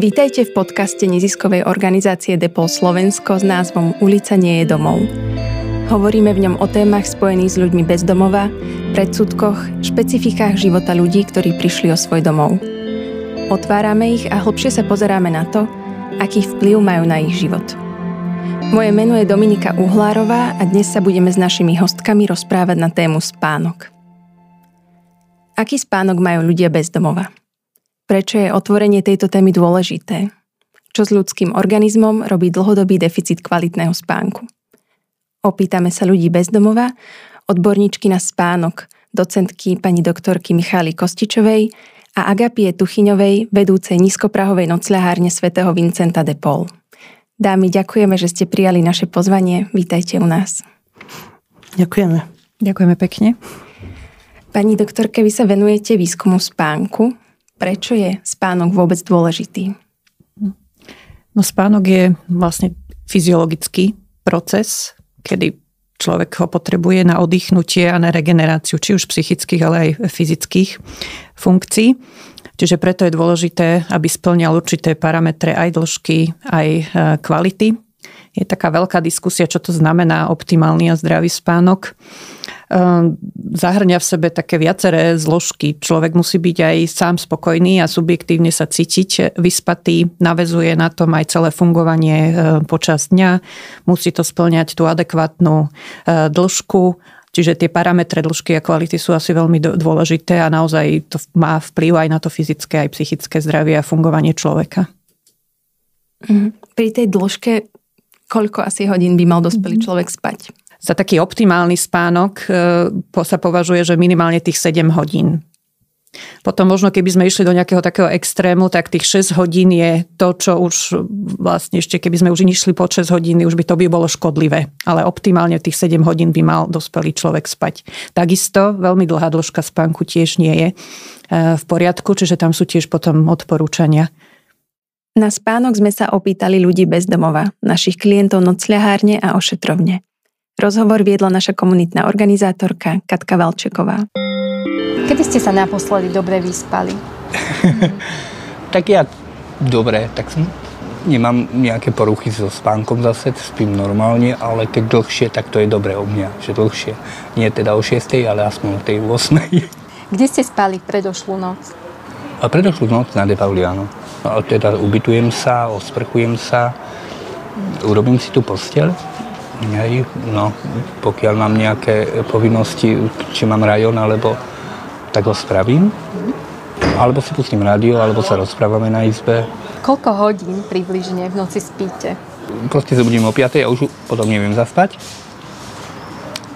Vítajte v podcaste neziskovej organizácie Depol Slovensko s názvom Ulica nie je domov. Hovoríme v ňom o témach spojených s ľuďmi bez domova, predsudkoch, špecifikách života ľudí, ktorí prišli o svoj domov. Otvárame ich a hlbšie sa pozeráme na to, aký vplyv majú na ich život. Moje meno je Dominika Uhlárová a dnes sa budeme s našimi hostkami rozprávať na tému spánok. Aký spánok majú ľudia bez domova? Prečo je otvorenie tejto témy dôležité? Čo s ľudským organizmom robí dlhodobý deficit kvalitného spánku? Opýtame sa ľudí bez domova, odborníčky na spánok, docentky pani doktorky Michály Kostičovej a Agapie Tuchyňovej, vedúcej nízkoprahovej nocľahárne svätého Vincenta de Paul. Dámy, ďakujeme, že ste prijali naše pozvanie. Vítajte u nás. Ďakujeme. Ďakujeme pekne. Pani doktorke, vy sa venujete výskumu spánku. Prečo je spánok vôbec dôležitý? No spánok je vlastne fyziologický proces, kedy človek ho potrebuje na oddychnutie a na regeneráciu, či už psychických, ale aj fyzických funkcií. Čiže preto je dôležité, aby splňal určité parametre aj dĺžky, aj e, kvality. Je taká veľká diskusia, čo to znamená optimálny a zdravý spánok. Ehm, zahrňa v sebe také viaceré zložky. Človek musí byť aj sám spokojný a subjektívne sa cítiť vyspatý. Navezuje na tom aj celé fungovanie ehm, počas dňa. Musí to splňať tú adekvátnu ehm, dĺžku Čiže tie parametre dĺžky a kvality sú asi veľmi dôležité a naozaj to má vplyv aj na to fyzické, aj psychické zdravie a fungovanie človeka. Mhm. Pri tej dĺžke, koľko asi hodín by mal dospelý mhm. človek spať? Za taký optimálny spánok e, sa považuje, že minimálne tých 7 hodín. Potom možno, keby sme išli do nejakého takého extrému, tak tých 6 hodín je to, čo už vlastne ešte, keby sme už išli po 6 hodín, už by to by bolo škodlivé. Ale optimálne tých 7 hodín by mal dospelý človek spať. Takisto veľmi dlhá dĺžka spánku tiež nie je e, v poriadku, čiže tam sú tiež potom odporúčania. Na spánok sme sa opýtali ľudí bez domova, našich klientov nocľahárne a ošetrovne. Rozhovor viedla naša komunitná organizátorka Katka Valčeková. Kedy ste sa naposledy dobre vyspali? tak ja dobre, tak som, nemám nejaké poruchy so spánkom zase, spím normálne, ale keď dlhšie, tak to je dobré o mňa, že dlhšie. Nie teda o 6, ale aspoň o tej 8. Kde ste spali predošlú noc? A predošlú noc na Depauliano. No, teda ubytujem sa, osprchujem sa, urobím si tu posteľ Hej, no, pokiaľ mám nejaké povinnosti, či mám rajon, alebo tak ho spravím. Alebo si pustím rádio, alebo sa rozprávame na izbe. Koľko hodín približne v noci spíte? Proste zobudím o 5 a už potom neviem zaspať.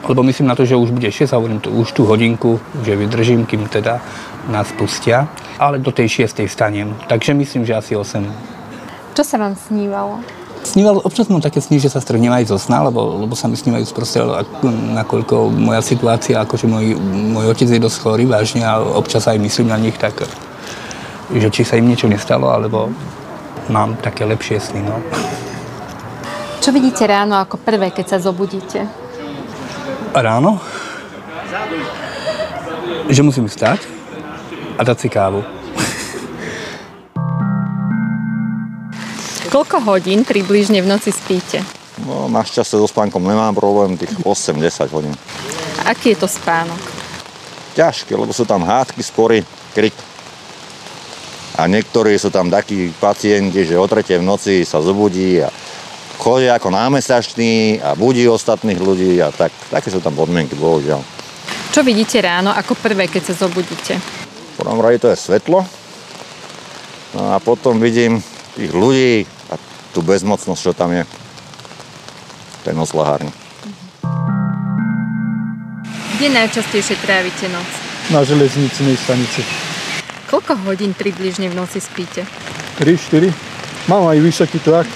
Lebo myslím na to, že už bude 6 a hovorím už tú hodinku, že vydržím, kým teda nás pustia. Ale do tej 6 stanem. Takže myslím, že asi 8. Čo sa vám snívalo? Sníval, občas mám také sny, že sa strhnem aj zo sna, lebo, lebo sa mi snívajú sproste, nakoľko moja situácia, akože môj, môj otec je dosť chorý vážne a občas aj myslím na nich, tak že či sa im niečo nestalo, alebo mám také lepšie sny. No. Čo vidíte ráno ako prvé, keď sa zobudíte? Ráno? Že musím vstať a dať si kávu. Koľko hodín približne v noci spíte? No, našťastie so spánkom nemám problém, tých 8-10 hodín. A aký je to spánok? Ťažké, lebo sú tam hádky, spory, krik. A niektorí sú tam takí pacienti, že o tretie v noci sa zobudí a chodia ako námesační a budí ostatných ľudí a tak, také sú tam podmienky, bohužiaľ. Čo vidíte ráno ako prvé, keď sa zobudíte? V prvom rade to je svetlo. No a potom vidím tých ľudí, tú bezmocnosť, čo tam je tej noclahárni. Kde najčastejšie trávite noc? Na železničnej stanici. Koľko hodín približne v noci spíte? 3-4. Mám aj vysoký tlak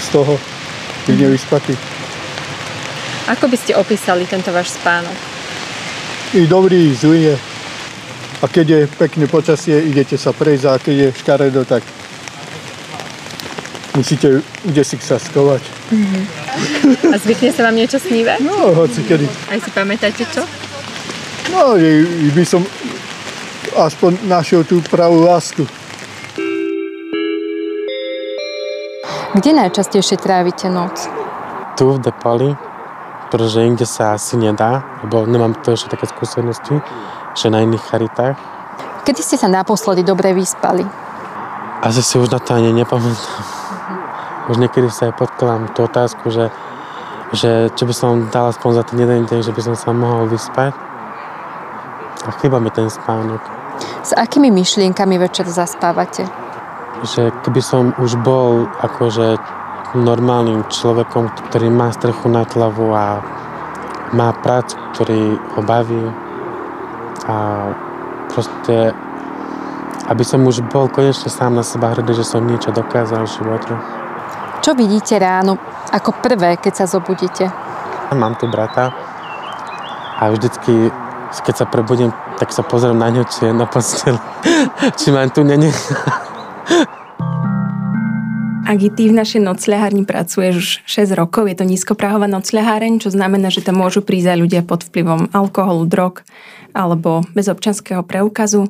z toho, keď mm. nevyspatý. Ako by ste opísali tento váš spánok? I dobrý, i zlý je. A keď je pekné počasie, idete sa prejsť a keď je škaredo, tak musíte kde si sa skovať. Mm-hmm. A zvykne sa vám niečo snívať? No, hoci kedy. Aj si pamätáte čo? No, by som aspoň našiel tú pravú lásku. Kde najčastejšie trávite noc? Tu v Depali, pretože inde sa asi nedá, lebo nemám to ešte také skúsenosti, že na iných charitách. Kedy ste sa naposledy dobre vyspali? Asi si už na to ani nepamätám. Už niekedy sa aj podkladám tú otázku, že, že či by som dal aspoň za ten jeden deň, že by som sa mohol vyspať. A chýba mi ten spánok. S akými myšlienkami večer zaspávate? Že keby som už bol akože normálnym človekom, ktorý má strechu nad hlavu a má prácu, ktorý ho baví a proste aby som už bol konečne sám na seba hrdý, že som niečo dokázal v živote. Čo vidíte ráno ako prvé, keď sa zobudíte? Mám tu brata a vždycky, keď sa prebudím, tak sa pozriem na ňu, či je na posteli, či ma tu není. Ak ty v našej nocľahárni pracuješ už 6 rokov, je to nízkoprahová nocľaháreň, čo znamená, že tam môžu prísť aj ľudia pod vplyvom alkoholu, drog alebo bez občanského preukazu.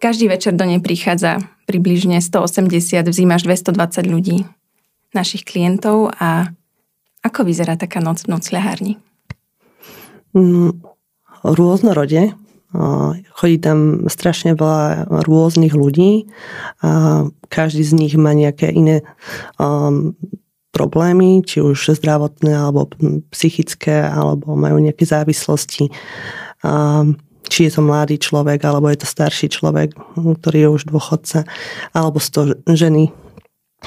Každý večer do nej prichádza približne 180, v zime až 220 ľudí, našich klientov a ako vyzerá taká noc v nocľahárni? Mm, rôznorode. Chodí tam strašne veľa rôznych ľudí a každý z nich má nejaké iné um, problémy, či už zdravotné, alebo psychické, alebo majú nejaké závislosti. Um, či je to mladý človek, alebo je to starší človek, ktorý je už dôchodca, alebo z toho ženy,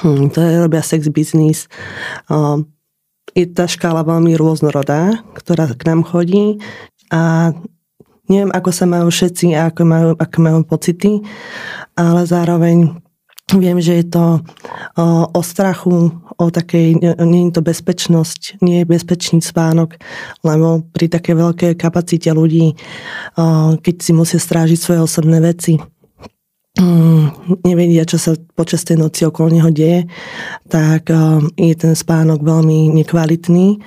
ktoré robia sex business. Je tá škála veľmi rôznorodá, ktorá k nám chodí a neviem, ako sa majú všetci a ako majú, ako majú pocity, ale zároveň Viem, že je to o, strachu, o takej, nie je to bezpečnosť, nie je bezpečný spánok, lebo pri také veľkej kapacite ľudí, keď si musia strážiť svoje osobné veci, mm, nevedia, čo sa počas tej noci okolo neho deje, tak je ten spánok veľmi nekvalitný,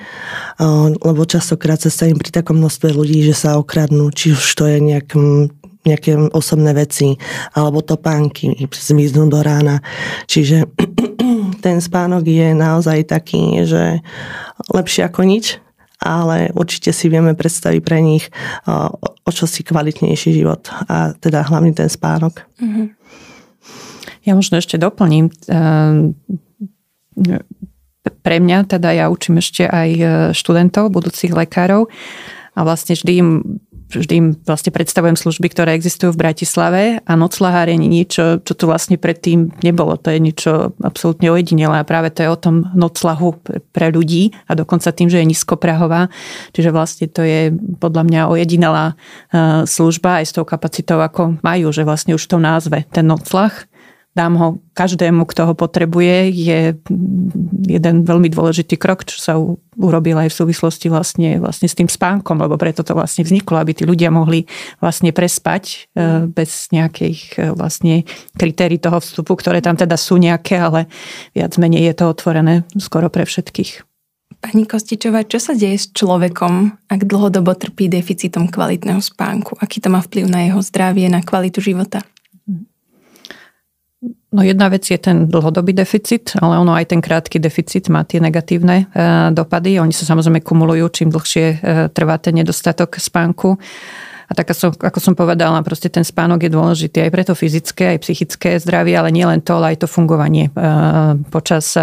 lebo častokrát sa im pri takom množstve ľudí, že sa okradnú, či už to je nejak nejaké osobné veci alebo topánky zmiznú do rána. Čiže ten spánok je naozaj taký, že lepšie ako nič, ale určite si vieme predstaviť pre nich o čo si kvalitnejší život a teda hlavne ten spánok. Mm-hmm. Ja možno ešte doplním. Ehm, pre mňa, teda ja učím ešte aj e, študentov, budúcich lekárov a vlastne vždy im vždy im vlastne predstavujem služby, ktoré existujú v Bratislave a noclaháreň niečo, čo tu vlastne predtým nebolo. To je niečo absolútne ojedinelé a práve to je o tom noclahu pre ľudí a dokonca tým, že je nízkoprahová. Čiže vlastne to je podľa mňa ojedinelá eh, služba aj s tou kapacitou, ako majú, že vlastne už v tom názve ten noclah dám ho každému, kto ho potrebuje, je jeden veľmi dôležitý krok, čo sa urobil aj v súvislosti vlastne, vlastne s tým spánkom, lebo preto to vlastne vzniklo, aby tí ľudia mohli vlastne prespať e, bez nejakých e, vlastne kritérií toho vstupu, ktoré tam teda sú nejaké, ale viac menej je to otvorené skoro pre všetkých. Pani Kostičová, čo sa deje s človekom, ak dlhodobo trpí deficitom kvalitného spánku? Aký to má vplyv na jeho zdravie, na kvalitu života? No jedna vec je ten dlhodobý deficit, ale ono aj ten krátky deficit má tie negatívne e, dopady. Oni sa samozrejme kumulujú, čím dlhšie e, trvá ten nedostatok spánku. A tak som, ako som povedala, proste ten spánok je dôležitý aj pre to fyzické, aj psychické zdravie, ale nie len to, ale aj to fungovanie e, počas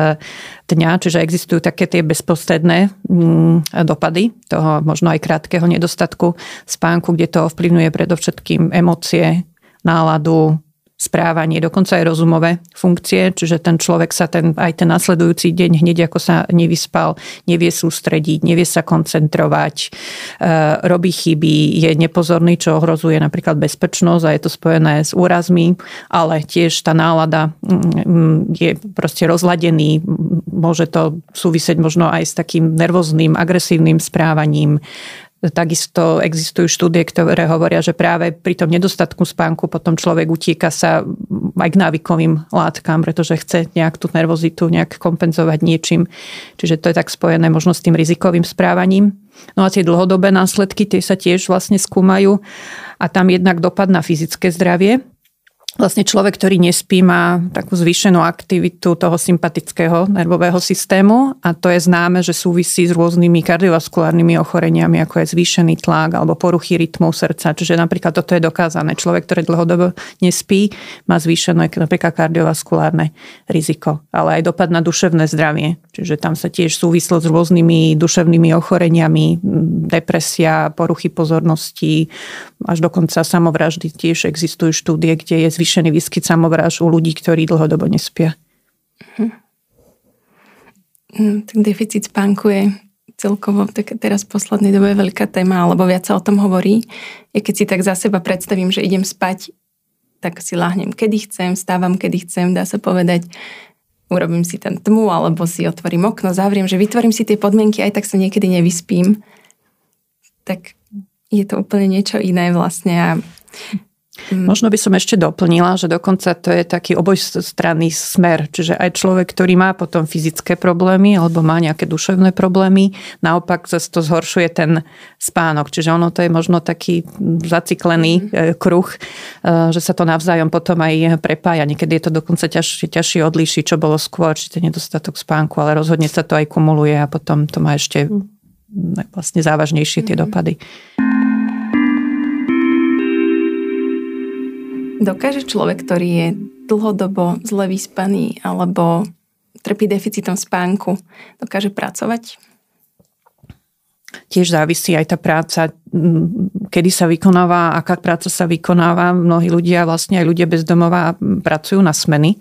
dňa. Čiže existujú také tie bezprostredné mm, dopady toho možno aj krátkeho nedostatku spánku, kde to ovplyvňuje predovšetkým emócie, náladu, správanie, dokonca aj rozumové funkcie, čiže ten človek sa ten, aj ten nasledujúci deň hneď ako sa nevyspal, nevie sústrediť, nevie sa koncentrovať, e, robí chyby, je nepozorný, čo ohrozuje napríklad bezpečnosť a je to spojené s úrazmi, ale tiež tá nálada mm, je proste rozladený, môže to súvisieť možno aj s takým nervóznym, agresívnym správaním, Takisto existujú štúdie, ktoré hovoria, že práve pri tom nedostatku spánku potom človek utieka sa aj k návykovým látkam, pretože chce nejak tú nervozitu nejak kompenzovať niečím. Čiže to je tak spojené možno s tým rizikovým správaním. No a tie dlhodobé následky, tie sa tiež vlastne skúmajú a tam jednak dopad na fyzické zdravie, Vlastne človek, ktorý nespí, má takú zvýšenú aktivitu toho sympatického nervového systému a to je známe, že súvisí s rôznymi kardiovaskulárnymi ochoreniami, ako je zvýšený tlak alebo poruchy rytmu srdca. Čiže napríklad toto je dokázané. Človek, ktorý dlhodobo nespí, má zvýšené napríklad kardiovaskulárne riziko, ale aj dopad na duševné zdravie. Čiže tam sa tiež súvislo s rôznymi duševnými ochoreniami, depresia, poruchy pozornosti, až dokonca samovraždy tiež existujú štúdie, kde je zvýšený výskyt samovráž u ľudí, ktorí dlhodobo nespia. Hm. Tak deficit spánku je celkovo tak teraz v poslednej dobe veľká téma, alebo viac sa o tom hovorí. Ja keď si tak za seba predstavím, že idem spať, tak si láhnem kedy chcem, stávam kedy chcem, dá sa povedať, urobím si ten tmu, alebo si otvorím okno, zavriem, že vytvorím si tie podmienky, aj tak sa niekedy nevyspím. Tak je to úplne niečo iné vlastne a Mm. Možno by som ešte doplnila, že dokonca to je taký obojstranný smer. Čiže aj človek, ktorý má potom fyzické problémy alebo má nejaké duševné problémy, naopak zase to zhoršuje ten spánok. Čiže ono to je možno taký zaciklený mm. kruh, e, že sa to navzájom potom aj prepája. Niekedy je to dokonca ťažšie, ťažšie odlíšiť, čo bolo skôr, či to nedostatok spánku, ale rozhodne sa to aj kumuluje a potom to má ešte mm. vlastne závažnejšie tie dopady. Dokáže človek, ktorý je dlhodobo zle vyspaný alebo trpí deficitom spánku, dokáže pracovať? Tiež závisí aj tá práca, kedy sa vykonáva, aká práca sa vykonáva. Mnohí ľudia, vlastne aj ľudia bezdomová pracujú na smeny,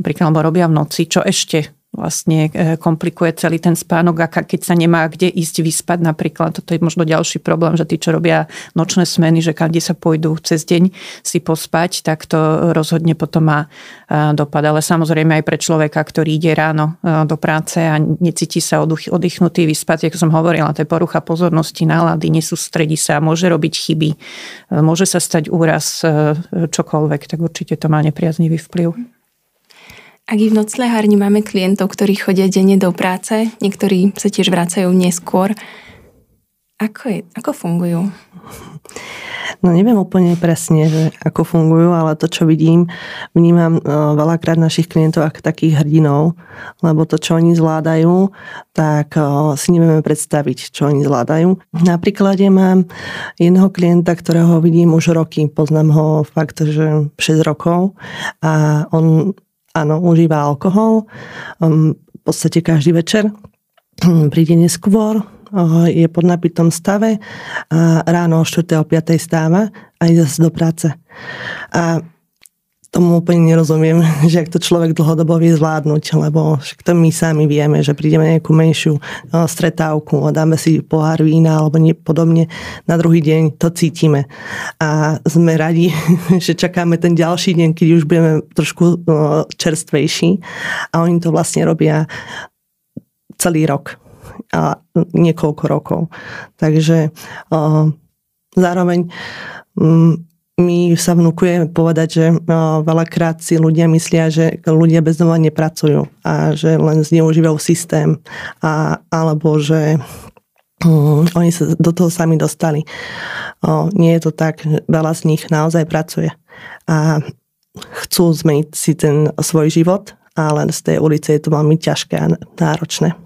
napríklad alebo robia v noci, čo ešte vlastne e, komplikuje celý ten spánok a keď sa nemá kde ísť vyspať napríklad, toto je možno ďalší problém, že tí, čo robia nočné smeny, že kde sa pôjdu cez deň si pospať, tak to rozhodne potom má e, dopad. Ale samozrejme aj pre človeka, ktorý ide ráno e, do práce a necíti sa oddychnutý, vyspať, ako som hovorila, to je porucha pozornosti, nálady, nesústredí sa, môže robiť chyby, môže sa stať úraz, čokoľvek, tak určite to má nepriaznivý vplyv. Ak v noclehárni máme klientov, ktorí chodia denne do práce, niektorí sa tiež vracajú neskôr, ako, je, ako fungujú? No neviem úplne presne, že ako fungujú, ale to, čo vidím, vnímam uh, veľakrát našich klientov ako takých hrdinov, lebo to, čo oni zvládajú, tak uh, si nevieme predstaviť, čo oni zvládajú. Napríklad ja mám jedného klienta, ktorého vidím už roky, poznám ho fakt, že 6 rokov a on áno, užíva alkohol um, v podstate každý večer, príde neskôr, je pod napitom stave a ráno o 4. o 5. stáva a ide zase do práce. A tomu úplne nerozumiem, že ak to človek dlhodobo vie zvládnuť, lebo to my sami vieme, že prídeme na nejakú menšiu stretávku a dáme si pohár vína alebo podobne, na druhý deň to cítime. A sme radi, že čakáme ten ďalší deň, keď už budeme trošku čerstvejší a oni to vlastne robia celý rok a niekoľko rokov. Takže zároveň mi sa vnúkuje povedať, že no, veľakrát si ľudia myslia, že ľudia bezdomova nepracujú a že len zneužívajú systém a, alebo že um, oni sa do toho sami dostali. O, nie je to tak, veľa z nich naozaj pracuje a chcú zmeniť si ten svoj život, ale z tej ulice je to veľmi ťažké a náročné.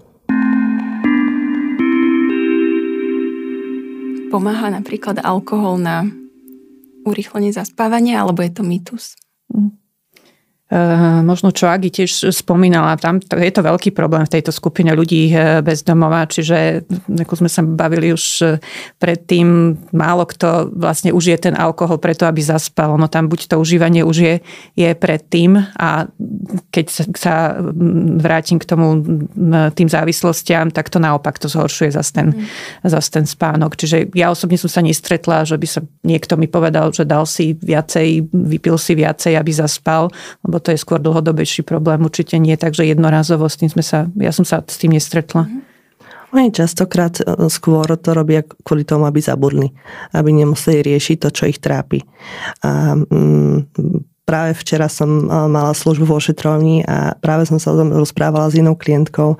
Pomáha napríklad alkohol na urýchlenie zaspávania, alebo je to mýtus? Mm. Eh, možno čo Agi tiež spomínala, tam je to veľký problém v tejto skupine ľudí eh, bez domova, čiže ako sme sa bavili už eh, predtým, málo kto vlastne užije ten alkohol preto, aby zaspal. No tam buď to užívanie už je, je predtým a keď sa, mm, vrátim k tomu mm, tým závislostiam, tak to naopak to zhoršuje zase ten, mm. zas ten spánok. Čiže ja osobne som sa nestretla, že by sa niekto mi povedal, že dal si viacej, vypil si viacej, aby zaspal, lebo lebo to je skôr dlhodobejší problém. Určite nie tak, že jednorazovo s tým sme sa, ja som sa s tým nestretla. Mm-hmm. Oni častokrát e, skôr to robia kvôli tomu, aby zabudli, aby nemuseli riešiť to, čo ich trápi. A, mm, práve včera som e, mala službu vo ošetrovni a práve som sa rozprávala s inou klientkou,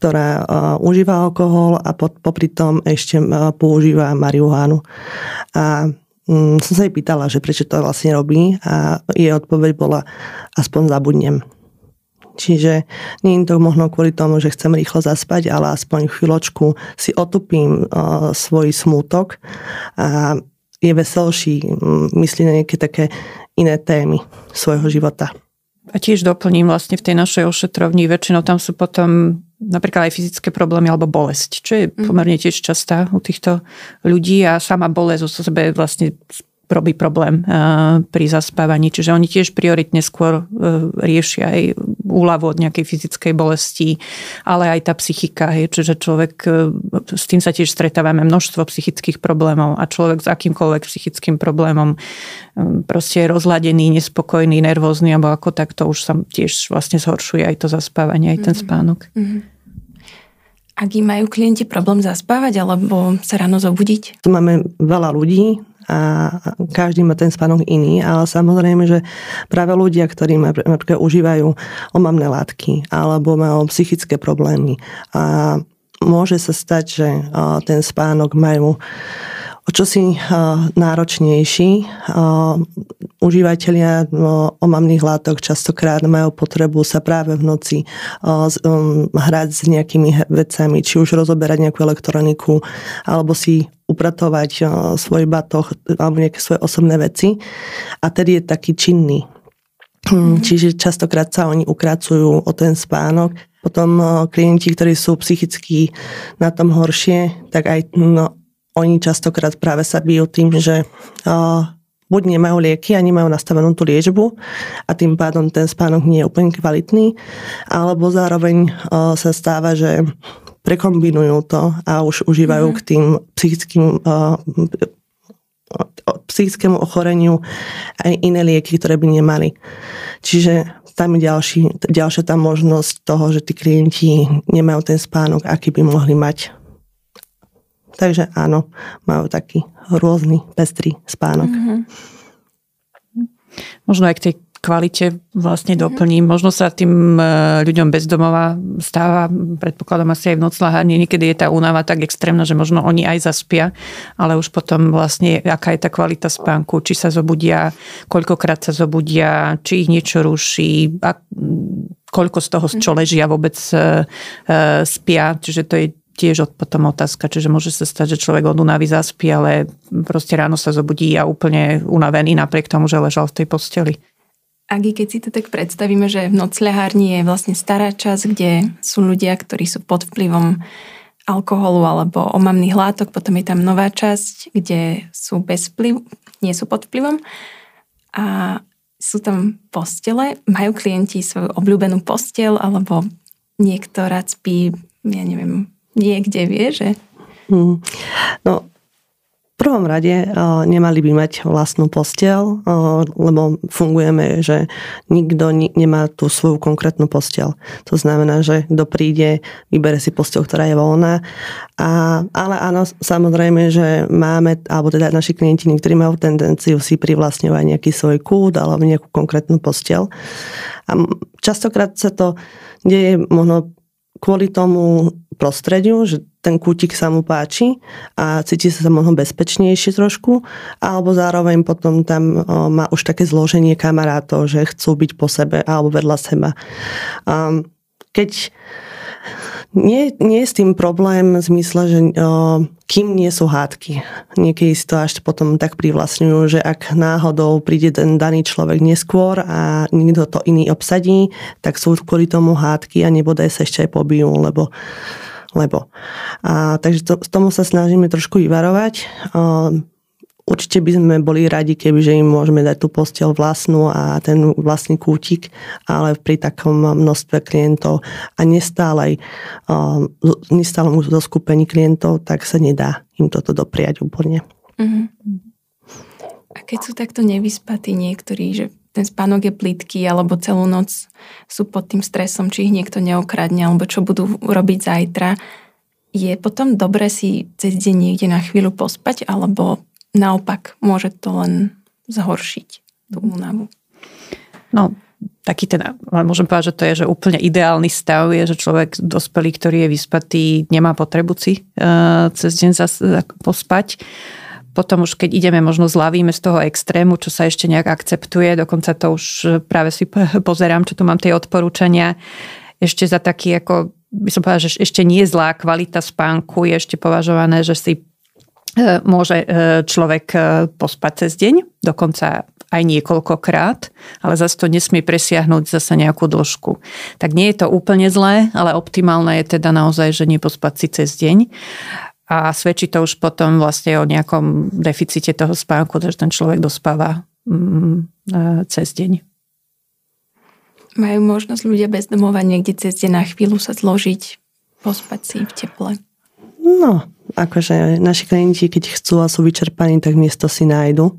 ktorá uh, užíva alkohol a popri tom ešte používa marihuánu. A mm, som sa jej pýtala, že prečo to vlastne robí a jej odpoveď bola aspoň zabudnem. Čiže nie je to možno kvôli tomu, že chcem rýchlo zaspať, ale aspoň chvíľočku si otupím uh, svoj smútok a je veselší, myslí na nejaké také iné témy svojho života. A tiež doplním vlastne v tej našej ošetrovni, väčšinou tam sú potom napríklad aj fyzické problémy alebo bolesť, čo je mhm. pomerne tiež častá u týchto ľudí a sama bolesť o sebe vlastne robí problém eh, pri zaspávaní. Čiže oni tiež prioritne skôr eh, riešia aj úľavu od nejakej fyzickej bolesti, ale aj tá psychika. Čiže človek, eh, s tým sa tiež stretávame množstvo psychických problémov a človek s akýmkoľvek psychickým problémom proste je rozladený, nespokojný, nervózny alebo ako tak, to už sa tiež vlastne zhoršuje aj to zaspávanie, aj ten mhm. spánok. Mm-hmm. Ak majú klienti problém zaspávať alebo sa ráno zobudiť? Tu máme veľa ľudí, a každý má ten spánok iný, ale samozrejme, že práve ľudia, ktorí napríklad užívajú omamné látky alebo majú psychické problémy a môže sa stať, že ten spánok majú o čosi náročnejší. Užívateľia omamných látok častokrát majú potrebu sa práve v noci um, hrať s nejakými vecami, či už rozoberať nejakú elektroniku, alebo si upratovať svoj batoh alebo nejaké svoje osobné veci. A tedy je taký činný. Mm-hmm. Čiže častokrát sa oni ukracujú o ten spánok. Potom klienti, ktorí sú psychicky na tom horšie, tak aj no, oni častokrát práve sa bijú tým, že buď nemajú lieky a nemajú nastavenú tú liečbu a tým pádom ten spánok nie je úplne kvalitný, alebo zároveň uh, sa stáva, že prekombinujú to a už užívajú mm-hmm. k tým psychickým uh, psychickému ochoreniu aj iné lieky, ktoré by nemali. Čiže tam je ďalší, ďalšia tá možnosť toho, že tí klienti nemajú ten spánok, aký by mohli mať Takže áno, majú taký rôzny, pestrý spánok. Mm-hmm. Možno aj k tej kvalite vlastne mhm. doplním. Možno sa tým e, ľuďom bezdomova stáva, predpokladám asi aj v noclahárni, niekedy je tá únava tak extrémna, že možno oni aj zaspia, ale už potom vlastne, aká je tá kvalita spánku, či sa zobudia, koľkokrát sa zobudia, či ich niečo ruší, a koľko z toho, čo mhm. ležia, vôbec e, e, spia. Čiže to je tiež potom otázka, čiže môže sa stať, že človek od únavy zaspí, ale proste ráno sa zobudí a úplne unavený napriek tomu, že ležal v tej posteli. Agi, keď si to tak predstavíme, že v nocľahárni je vlastne stará časť, kde sú ľudia, ktorí sú pod vplyvom alkoholu alebo omamných látok, potom je tam nová časť, kde sú bez vplyvu, nie sú pod vplyvom a sú tam postele, majú klienti svoju obľúbenú postel alebo niekto spí, ja neviem, niekde, vie, že? Hmm. No, prvom rade uh, nemali by mať vlastnú postel, uh, lebo fungujeme, že nikto ni- nemá tú svoju konkrétnu postel. To znamená, že kto príde, vybere si postel, ktorá je voľná. A, ale áno, samozrejme, že máme, alebo teda naši klienti, niektorí majú tendenciu si privlastňovať nejaký svoj kút alebo nejakú konkrétnu postel. A častokrát sa to deje možno kvôli tomu prostrediu, že ten kútik sa mu páči a cíti sa možno bezpečnejšie trošku, alebo zároveň potom tam má už také zloženie kamarátov, že chcú byť po sebe alebo vedľa seba. Keď nie, nie je s tým problém v zmysle, že o, kým nie sú hádky. Niekedy si to až potom tak privlastňujú, že ak náhodou príde ten daný človek neskôr a nikto to iný obsadí, tak sú kvôli tomu hádky a nebodaj sa ešte aj pobijú, lebo lebo. A, takže to, tomu sa snažíme trošku vyvarovať. A, určite by sme boli radi, keby že im môžeme dať tú postel vlastnú a ten vlastný kútik, ale pri takom množstve klientov a nestálej, nestálom zoskupení klientov, tak sa nedá im toto dopriať úplne. Uh-huh. A keď sú takto nevyspatí niektorí, že ten spánok je plitký alebo celú noc sú pod tým stresom, či ich niekto neokradne alebo čo budú robiť zajtra. Je potom dobre si cez deň niekde na chvíľu pospať alebo naopak môže to len zhoršiť tú únavu? No, taký ten, môžem povedať, že to je že úplne ideálny stav, je, že človek dospelý, ktorý je vyspatý, nemá potrebu si uh, cez deň zas, pospať. Potom už keď ideme, možno zlavíme z toho extrému, čo sa ešte nejak akceptuje, dokonca to už práve si pozerám, čo tu mám tie odporúčania, ešte za taký ako by som povedala, že ešte nie zlá kvalita spánku je ešte považované, že si e, môže e, človek e, pospať cez deň, dokonca aj niekoľkokrát, ale zase to nesmie presiahnuť zase nejakú dĺžku. Tak nie je to úplne zlé, ale optimálne je teda naozaj, že nepospať si cez deň. A svedčí to už potom vlastne o nejakom deficite toho spánku, že ten človek dospáva mm, cez deň. Majú možnosť ľudia bez domova niekde cez deň na chvíľu sa zložiť, pospať si v teple? No, akože naši klienti, keď chcú a sú vyčerpaní, tak miesto si nájdu.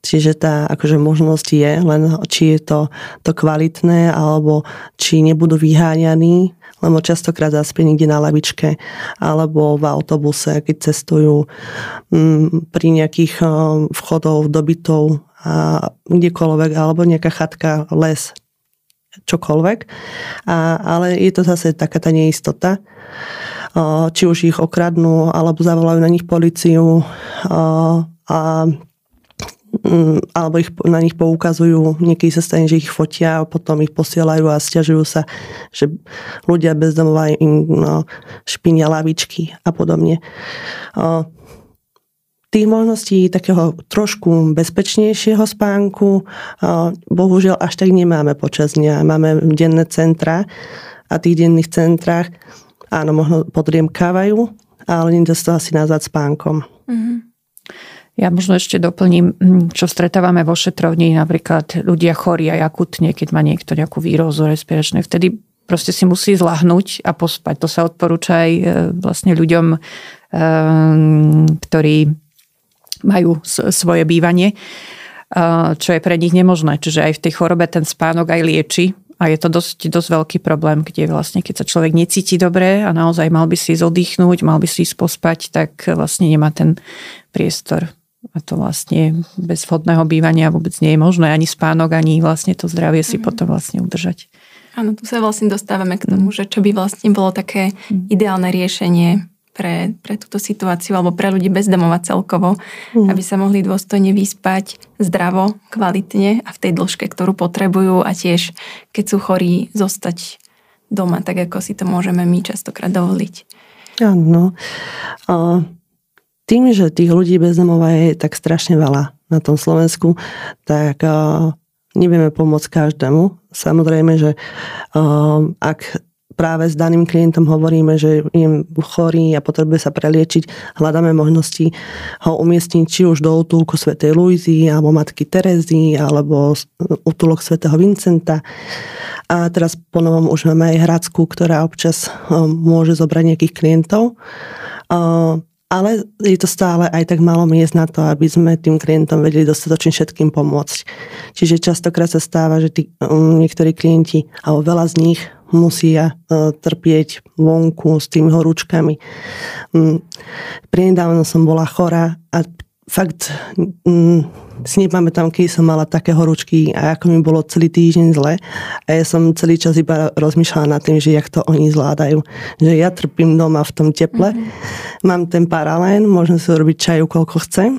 Čiže tá akože možnosť je, len či je to, to kvalitné, alebo či nebudú vyháňaní, lebo častokrát zaspie niekde na lavičke, alebo v autobuse, keď cestujú m, pri nejakých um, vchodov do bytov a kdekoľvek, alebo nejaká chatka, les, čokoľvek. A, ale je to zase taká tá neistota. Či už ich okradnú, alebo zavolajú na nich policiu a mm, alebo ich, na nich poukazujú, niekedy sa stane, že ich fotia a potom ich posielajú a stiažujú sa, že ľudia bezdomová im no, špinia lavičky a podobne tých možností takého trošku bezpečnejšieho spánku bohužiaľ až tak nemáme počas dňa. Máme denné centra a tých denných centrách áno, možno podriemkávajú, ale nie to asi nazvať spánkom. Mm-hmm. Ja možno ešte doplním, čo stretávame vo šetrovni, napríklad ľudia chorí aj akutne, keď má niekto nejakú výrozu respiračnej. Vtedy proste si musí zlahnúť a pospať. To sa odporúča aj e, vlastne ľuďom, e, ktorí majú svoje bývanie, čo je pre nich nemožné. Čiže aj v tej chorobe ten spánok aj lieči a je to dosť, dosť veľký problém, kde vlastne keď sa človek necíti dobre a naozaj mal by si zoddychnúť, mal by si ísť pospať, tak vlastne nemá ten priestor. A to vlastne bez vhodného bývania vôbec nie je možné. Ani spánok, ani vlastne to zdravie si mm. potom vlastne udržať. Áno, tu sa vlastne dostávame k tomu, mm. že čo by vlastne bolo také mm. ideálne riešenie pre, pre túto situáciu alebo pre ľudí bezdomova celkovo, mm. aby sa mohli dôstojne vyspať zdravo, kvalitne a v tej dĺžke, ktorú potrebujú a tiež, keď sú chorí, zostať doma, tak ako si to môžeme my častokrát dovoliť. Áno. Tým, že tých ľudí bezdomova je tak strašne veľa na tom Slovensku, tak nevieme pomôcť každému. Samozrejme, že ak práve s daným klientom hovoríme, že je chorý a potrebuje sa preliečiť, hľadáme možnosti ho umiestniť či už do útulku svätej Luizy, alebo matky Terezy, alebo útulok svätého Vincenta. A teraz po novom už máme aj Hradskú, ktorá občas môže zobrať nejakých klientov ale je to stále aj tak málo miest na to, aby sme tým klientom vedeli dostatočne všetkým pomôcť. Čiže častokrát sa stáva, že tí, um, niektorí klienti, alebo veľa z nich musia uh, trpieť vonku s tými horúčkami. Um, Priedávno som bola chorá a fakt um, si nepamätám, keď som mala také horúčky a ako mi bolo celý týždeň zle. A ja som celý čas iba rozmýšľala nad tým, že jak to oni zvládajú. Že ja trpím doma v tom teple, mm-hmm. mám ten paralén, môžem si robiť čaju, koľko chcem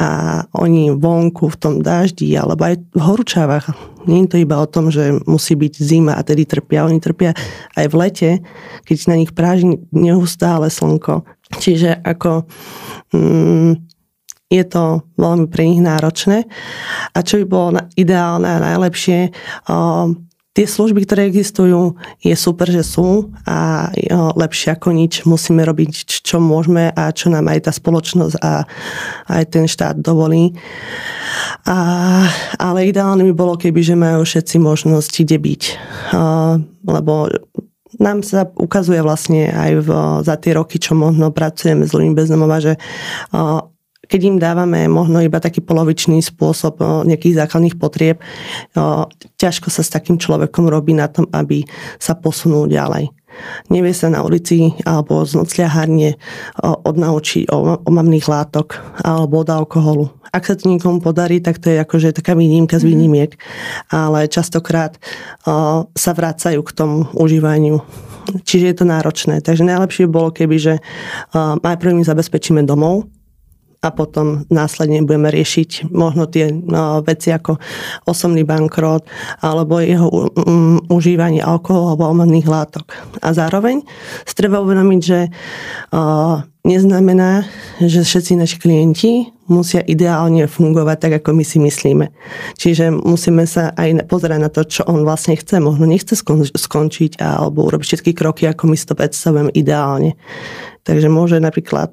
a oni vonku v tom daždi alebo aj v horúčavách. Nie je to iba o tom, že musí byť zima a tedy trpia. Oni trpia aj v lete, keď na nich práži neustále slnko. Čiže ako... Mm, je to veľmi pre nich náročné. A čo by bolo ideálne a najlepšie, tie služby, ktoré existujú, je super, že sú a lepšie ako nič. Musíme robiť, čo môžeme a čo nám aj tá spoločnosť a aj ten štát dovolí. A, ale ideálne by bolo, keby že majú všetci možnosť kde byť. Lebo nám sa ukazuje vlastne aj v, za tie roky, čo možno pracujeme s ľuďmi bezdomova, že keď im dávame možno iba taký polovičný spôsob nejakých základných potrieb, ťažko sa s takým človekom robí na tom, aby sa posunul ďalej. Nevie sa na ulici alebo z nocľahárne odnaučiť o omamných látok alebo od alkoholu. Ak sa to niekomu podarí, tak to je akože taká výnimka z mhm. výnimiek, ale častokrát sa vracajú k tomu užívaniu Čiže je to náročné. Takže najlepšie bolo, keby, že najprv im zabezpečíme domov, a potom následne budeme riešiť možno tie no, veci ako osobný bankrot alebo jeho um, užívanie alkoholu alebo omamných látok. A zároveň treba uvedomiť, že uh, neznamená, že všetci naši klienti musia ideálne fungovať tak, ako my si myslíme. Čiže musíme sa aj pozerať na to, čo on vlastne chce. Možno nechce skončiť alebo urobiť všetky kroky, ako my si to predstavujeme ideálne. Takže môže napríklad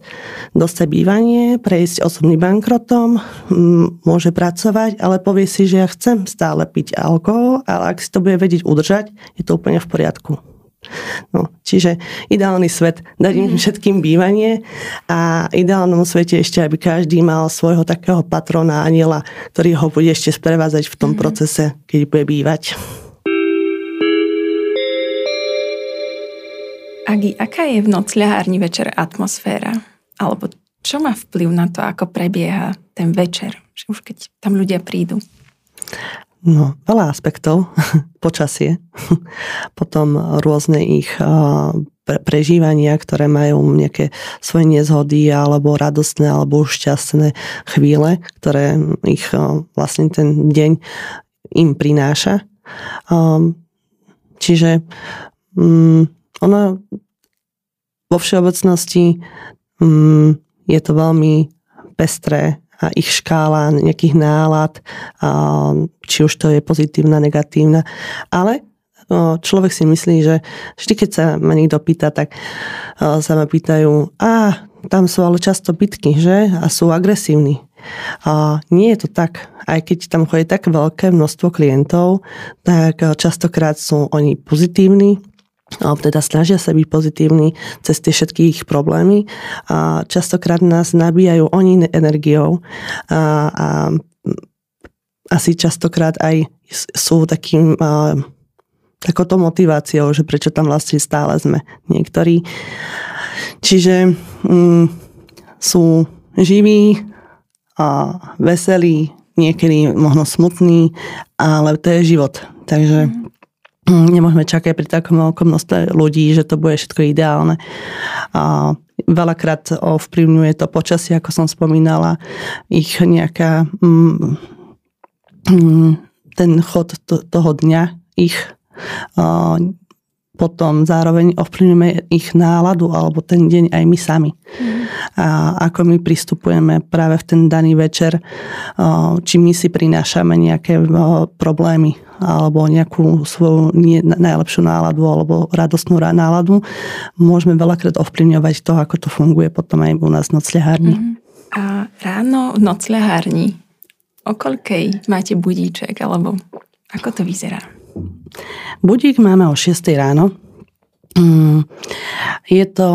dostať bývanie, prejsť osobným bankrotom, môže pracovať, ale povie si, že ja chcem stále piť alkohol, ale ak si to bude vedieť udržať, je to úplne v poriadku. No, čiže ideálny svet, dať im mhm. všetkým bývanie a ideálnom svete ešte, aby každý mal svojho takého patrona, aniela, ktorý ho bude ešte sprevázať v tom mm. procese, keď bude bývať. Agi, aká je v nocľahárni večer atmosféra? Alebo čo má vplyv na to, ako prebieha ten večer? Že už keď tam ľudia prídu. No, veľa aspektov. Počasie, potom rôzne ich prežívania, ktoré majú nejaké svoje nezhody alebo radostné alebo šťastné chvíle, ktoré ich vlastne ten deň im prináša. Čiže mm, ono vo všeobecnosti mm, je to veľmi pestré ich škála nejakých nálad, či už to je pozitívna, negatívna. Ale človek si myslí, že vždy, keď sa ma niekto pýta, tak sa ma pýtajú, a tam sú ale často bitky, že? A sú agresívni. A nie je to tak. Aj keď tam chodí tak veľké množstvo klientov, tak častokrát sú oni pozitívni, alebo teda snažia sa byť pozitívni cez tie všetky ich problémy a častokrát nás nabíjajú oni energiou a, a asi častokrát aj sú takým a, takouto motiváciou, že prečo tam vlastne stále sme niektorí. Čiže mm, sú živí a veselí, niekedy možno smutní, ale to je život. Takže mm nemôžeme čakať pri takom veľkom množstve ľudí, že to bude všetko ideálne. A veľakrát ovplyvňuje to počasie, ako som spomínala, ich nejaká mm, mm, ten chod to, toho dňa, ich potom zároveň ovplyvňujeme ich náladu alebo ten deň aj my sami. Mm. A ako my pristupujeme práve v ten daný večer, či my si prinášame nejaké problémy alebo nejakú svoju nie, najlepšiu náladu alebo radostnú náladu, môžeme veľakrát ovplyvňovať to, ako to funguje potom aj u nás v nocľahárni. Mm. A ráno v nocľahárni, o koľkej máte budíček alebo ako to vyzerá? Budík máme o 6 ráno. Mm, je to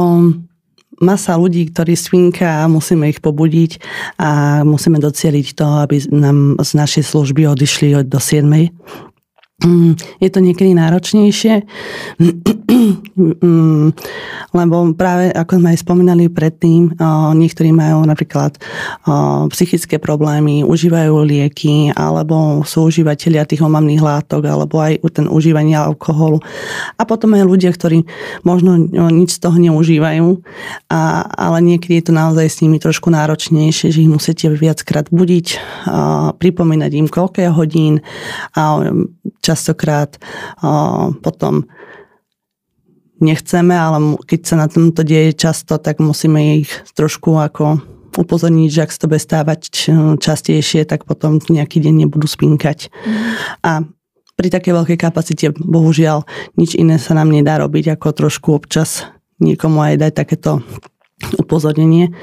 masa ľudí, ktorí spinka a musíme ich pobudiť a musíme docieliť to, aby nám z našej služby odišli do 7. Mm, je to niekedy náročnejšie, lebo práve ako sme aj spomínali predtým, niektorí majú napríklad psychické problémy, užívajú lieky, alebo sú užívateľia tých omamných látok, alebo aj ten užívanie alkoholu. A potom aj ľudia, ktorí možno nič z toho neužívajú, a, ale niekedy je to naozaj s nimi trošku náročnejšie, že ich musíte viackrát budiť, pripomínať im, koľko hodín a častokrát potom nechceme, ale keď sa na tomto deje často, tak musíme ich trošku ako upozorniť, že ak sa to bude stávať častejšie, tak potom nejaký deň nebudú spinkať. Mm. A pri takej veľkej kapacite, bohužiaľ, nič iné sa nám nedá robiť, ako trošku občas niekomu aj dať takéto upozornenie.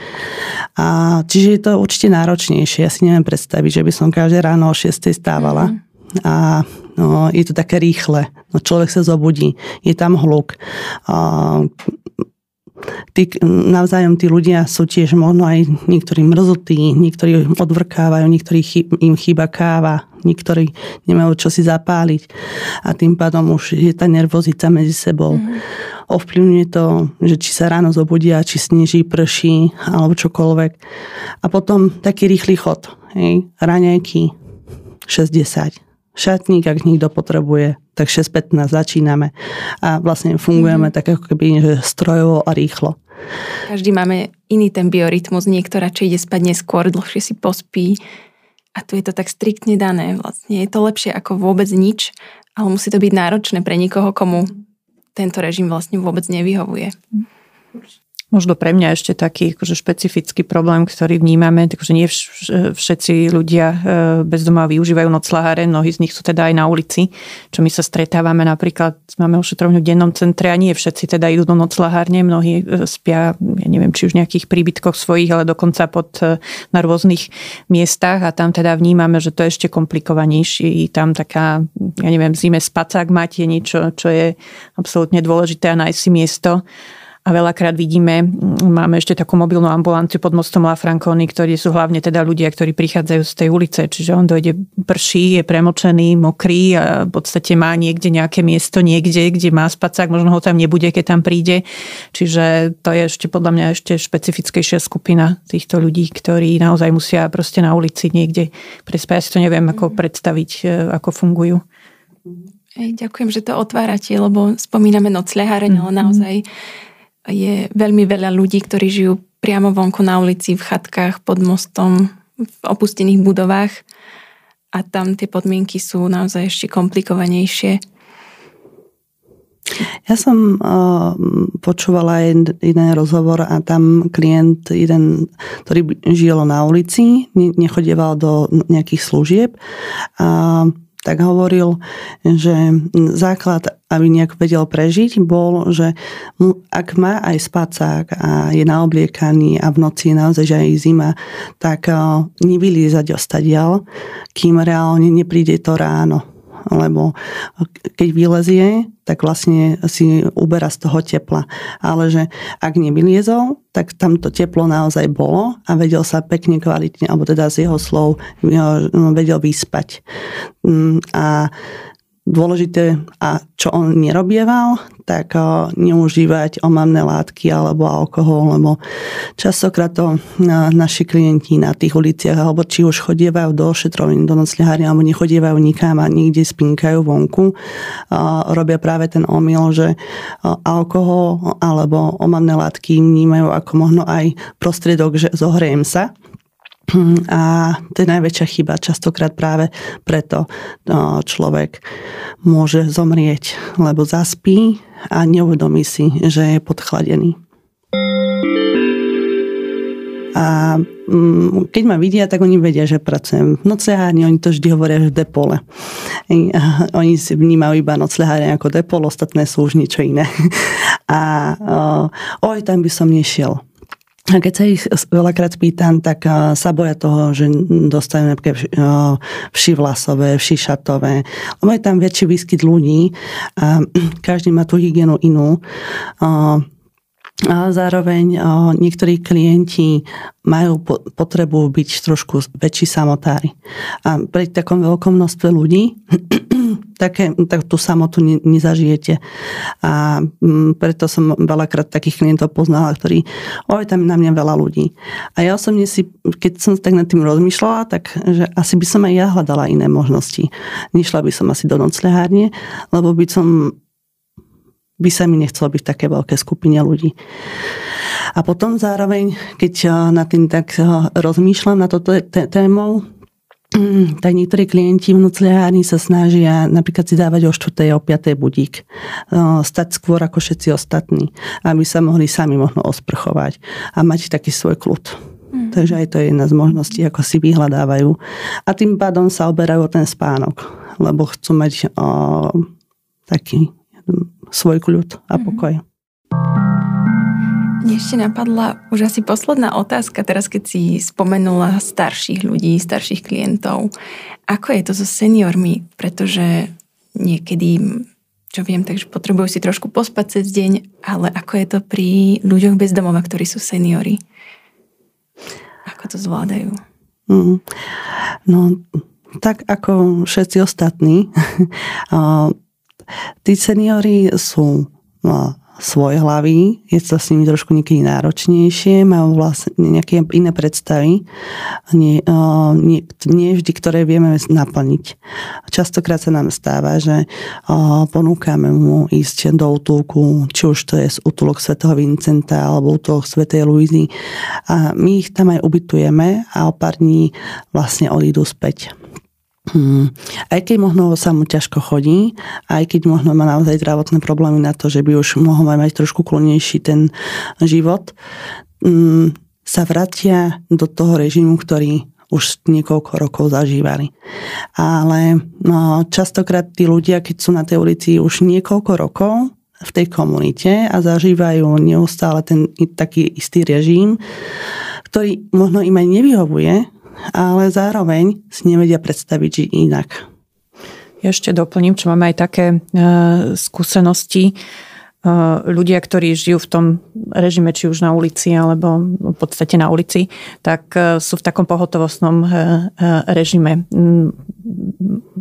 A, čiže je to určite náročnejšie. Ja si neviem predstaviť, že by som každé ráno o 6 stávala. Mm a no, je to také rýchle. No, človek sa zobudí, je tam hluk. A, tí, navzájom tí ľudia sú tiež možno aj niektorí mrzutí, niektorí odvrkávajú, niektorí chyb, im chýba káva, niektorí nemajú čo si zapáliť a tým pádom už je tá nervozita medzi sebou. Mm-hmm. Ovplyvňuje to, že či sa ráno zobudia, či sneží, prší alebo čokoľvek. A potom taký rýchly chod. Hej, raňajky 60 šatník, ak niekto potrebuje, tak 6.15 začíname a vlastne fungujeme mm-hmm. tak ako keby že strojovo a rýchlo. Každý máme iný ten biorytmus, niekto radšej ide spať neskôr, dlhšie si pospí. A tu je to tak striktne dané. Vlastne je to lepšie ako vôbec nič, ale musí to byť náročné pre nikoho, komu tento režim vlastne vôbec nevyhovuje. Možno pre mňa ešte taký akože špecifický problém, ktorý vnímame, takže nie všetci ľudia e, bez doma využívajú noclaháre, mnohí z nich sú teda aj na ulici, čo my sa stretávame napríklad, máme ošetrovňu v dennom centre a nie všetci teda idú do noclahárne, mnohí e, spia, ja neviem, či už nejakých príbytkoch svojich, ale dokonca pod, e, na rôznych miestach a tam teda vnímame, že to je ešte komplikovanejšie. Tam taká, ja neviem, zime spacák máte niečo, čo je absolútne dôležité a nájsť si miesto a veľakrát vidíme, máme ešte takú mobilnú ambulanciu pod mostom La Franconi, ktorí sú hlavne teda ľudia, ktorí prichádzajú z tej ulice. Čiže on dojde prší, je premočený, mokrý a v podstate má niekde nejaké miesto niekde, kde má spacák, možno ho tam nebude, keď tam príde. Čiže to je ešte podľa mňa ešte špecifickejšia skupina týchto ľudí, ktorí naozaj musia proste na ulici niekde prespať. Ja si to neviem ako predstaviť, e, ako fungujú. ďakujem, že to otvárate, lebo spomíname nocľaháreň, mm-hmm. ale mhm. naozaj je veľmi veľa ľudí, ktorí žijú priamo vonku na ulici, v chatkách, pod mostom, v opustených budovách a tam tie podmienky sú naozaj ešte komplikovanejšie. Ja som uh, počúvala jeden, rozhovor a tam klient, jeden, ktorý žil na ulici, ne, nechodieval do nejakých služieb a tak hovoril, že základ, aby nejak vedel prežiť, bol, že ak má aj spacák a je naobliekaný a v noci je naozaj, že aj zima, tak nevyliezať ostadiaľ, kým reálne nepríde to ráno lebo keď vylezie, tak vlastne si uberá z toho tepla. Ale že ak nevyliezol, tak tam to teplo naozaj bolo a vedel sa pekne kvalitne, alebo teda z jeho slov no, vedel vyspať. Mm, a dôležité, a čo on nerobieval, tak neužívať omamné látky alebo alkohol, lebo častokrát to naši klienti na tých uliciach, alebo či už chodievajú do ošetrovín, do nocľahárne, alebo nechodievajú nikam a niekde spinkajú vonku, robia práve ten omyl, že alkohol alebo omamné látky vnímajú ako možno aj prostriedok, že zohrejem sa, a to je najväčšia chyba. Častokrát práve preto no, človek môže zomrieť, lebo zaspí a neuvedomí si, že je podchladený. A mm, keď ma vidia, tak oni vedia, že pracujem v noclehárni, oni to vždy hovoria, že v depole. Oni si vnímajú iba noclehárne ako depol, ostatné sú už niečo iné. A oj, tam by som nešiel. A keď sa ich veľakrát pýtam, tak sa boja toho, že dostanú napríklad vši vlasové, vši šatové, lebo je tam väčší výskyt ľudí a každý má tú hygienu inú. A zároveň niektorí klienti majú potrebu byť trošku väčší samotári. A pri takom veľkom množstve ľudí také, tak tú samotu ne, nezažijete. A preto som veľakrát takých klientov poznala, ktorí, oj, tam na mňa veľa ľudí. A ja osobne si, keď som tak nad tým rozmýšľala, tak že asi by som aj ja hľadala iné možnosti. Nešla by som asi do noclehárne, lebo by som by sa mi nechcelo byť také veľké skupine ľudí. A potom zároveň, keď eh, na tým tak eh, rozmýšľam na toto témou, mm, tak niektorí klienti v nocliárni sa snažia napríklad si dávať o 4. o 5. budík. Eh, stať skôr ako všetci ostatní, aby sa mohli sami možno osprchovať a mať taký svoj kľud. Mm. Takže aj to je jedna z možností, ako si vyhľadávajú. A tým pádom sa oberajú o ten spánok, lebo chcú mať o, taký svoj kľud a mhm. pokoj. Mne ešte napadla už asi posledná otázka, teraz keď si spomenula starších ľudí, starších klientov. Ako je to so seniormi? Pretože niekedy, čo viem, takže potrebujú si trošku pospať cez deň, ale ako je to pri ľuďoch bez domova, ktorí sú seniori? Ako to zvládajú? Mm, no, tak ako všetci ostatní, Tí seniori sú svoj hlavy, je to s nimi trošku niekedy náročnejšie, majú vlastne nejaké iné predstavy, nie, nie, nie vždy, ktoré vieme naplniť. Častokrát sa nám stáva, že ponúkame mu ísť do útulku, či už to je z útulok svätého Vincenta alebo útulok svätej Luizy a my ich tam aj ubytujeme a o pár dní vlastne odídu späť. Hmm. Aj keď možno sa mu ťažko chodí, aj keď možno má naozaj zdravotné problémy na to, že by už mohol mať trošku kľudnejší ten život, hmm, sa vracia do toho režimu, ktorý už niekoľko rokov zažívali. Ale no, častokrát tí ľudia, keď sú na tej ulici už niekoľko rokov v tej komunite a zažívajú neustále ten taký istý režim, ktorý možno im aj nevyhovuje, ale zároveň si nevedia predstaviť žiť inak. Ešte doplním, čo máme aj také e, skúsenosti. E, ľudia, ktorí žijú v tom režime, či už na ulici, alebo v podstate na ulici, tak e, sú v takom pohotovostnom režime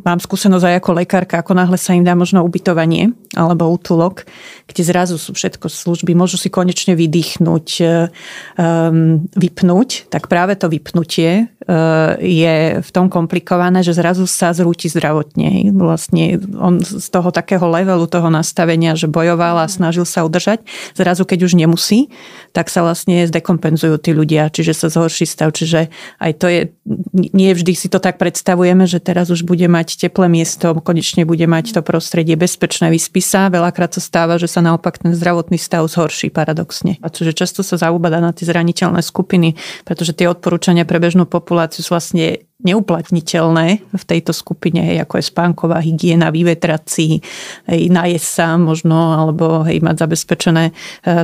mám skúsenosť aj ako lekárka, ako náhle sa im dá možno ubytovanie alebo útulok, kde zrazu sú všetko služby, môžu si konečne vydýchnuť, um, vypnúť, tak práve to vypnutie uh, je v tom komplikované, že zrazu sa zrúti zdravotne. Vlastne on z toho takého levelu, toho nastavenia, že bojoval a snažil sa udržať, zrazu keď už nemusí, tak sa vlastne zdekompenzujú tí ľudia, čiže sa zhorší stav. Čiže aj to je, nie vždy si to tak predstavujeme, že teraz už bude mať teplé miesto, konečne bude mať to prostredie bezpečné, vyspí sa. Veľakrát sa stáva, že sa naopak ten zdravotný stav zhorší paradoxne. A čiže často sa zaúbada na tie zraniteľné skupiny, pretože tie odporúčania pre bežnú populáciu sú vlastne neuplatniteľné v tejto skupine, hej, ako je spánková hygiena, vyvetrací, hej, najesť sa možno, alebo hej, mať zabezpečené e,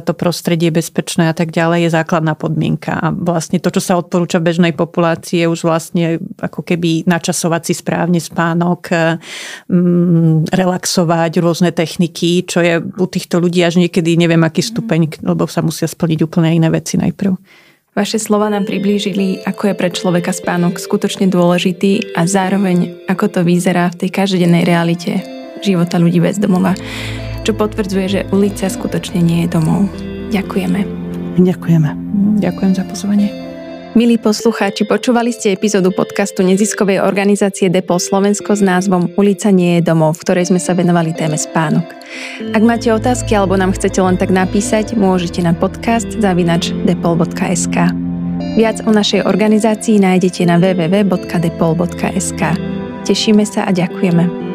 to prostredie bezpečné a tak ďalej, je základná podmienka. A vlastne to, čo sa odporúča v bežnej populácii, je už vlastne ako keby načasovať si správne spánok, mm, relaxovať rôzne techniky, čo je u týchto ľudí až niekedy neviem aký stupeň, lebo sa musia splniť úplne iné veci najprv. Vaše slova nám priblížili, ako je pre človeka spánok skutočne dôležitý a zároveň ako to vyzerá v tej každodennej realite života ľudí bez domova, čo potvrdzuje, že ulica skutočne nie je domov. Ďakujeme. Ďakujeme. Ďakujem za pozvanie. Milí poslucháči, počúvali ste epizódu podcastu neziskovej organizácie Depol Slovensko s názvom Ulica nie je domov, v ktorej sme sa venovali téme spánok. Ak máte otázky alebo nám chcete len tak napísať, môžete na podcast zavinač depol.sk. Viac o našej organizácii nájdete na www.depol.sk. Tešíme sa a ďakujeme.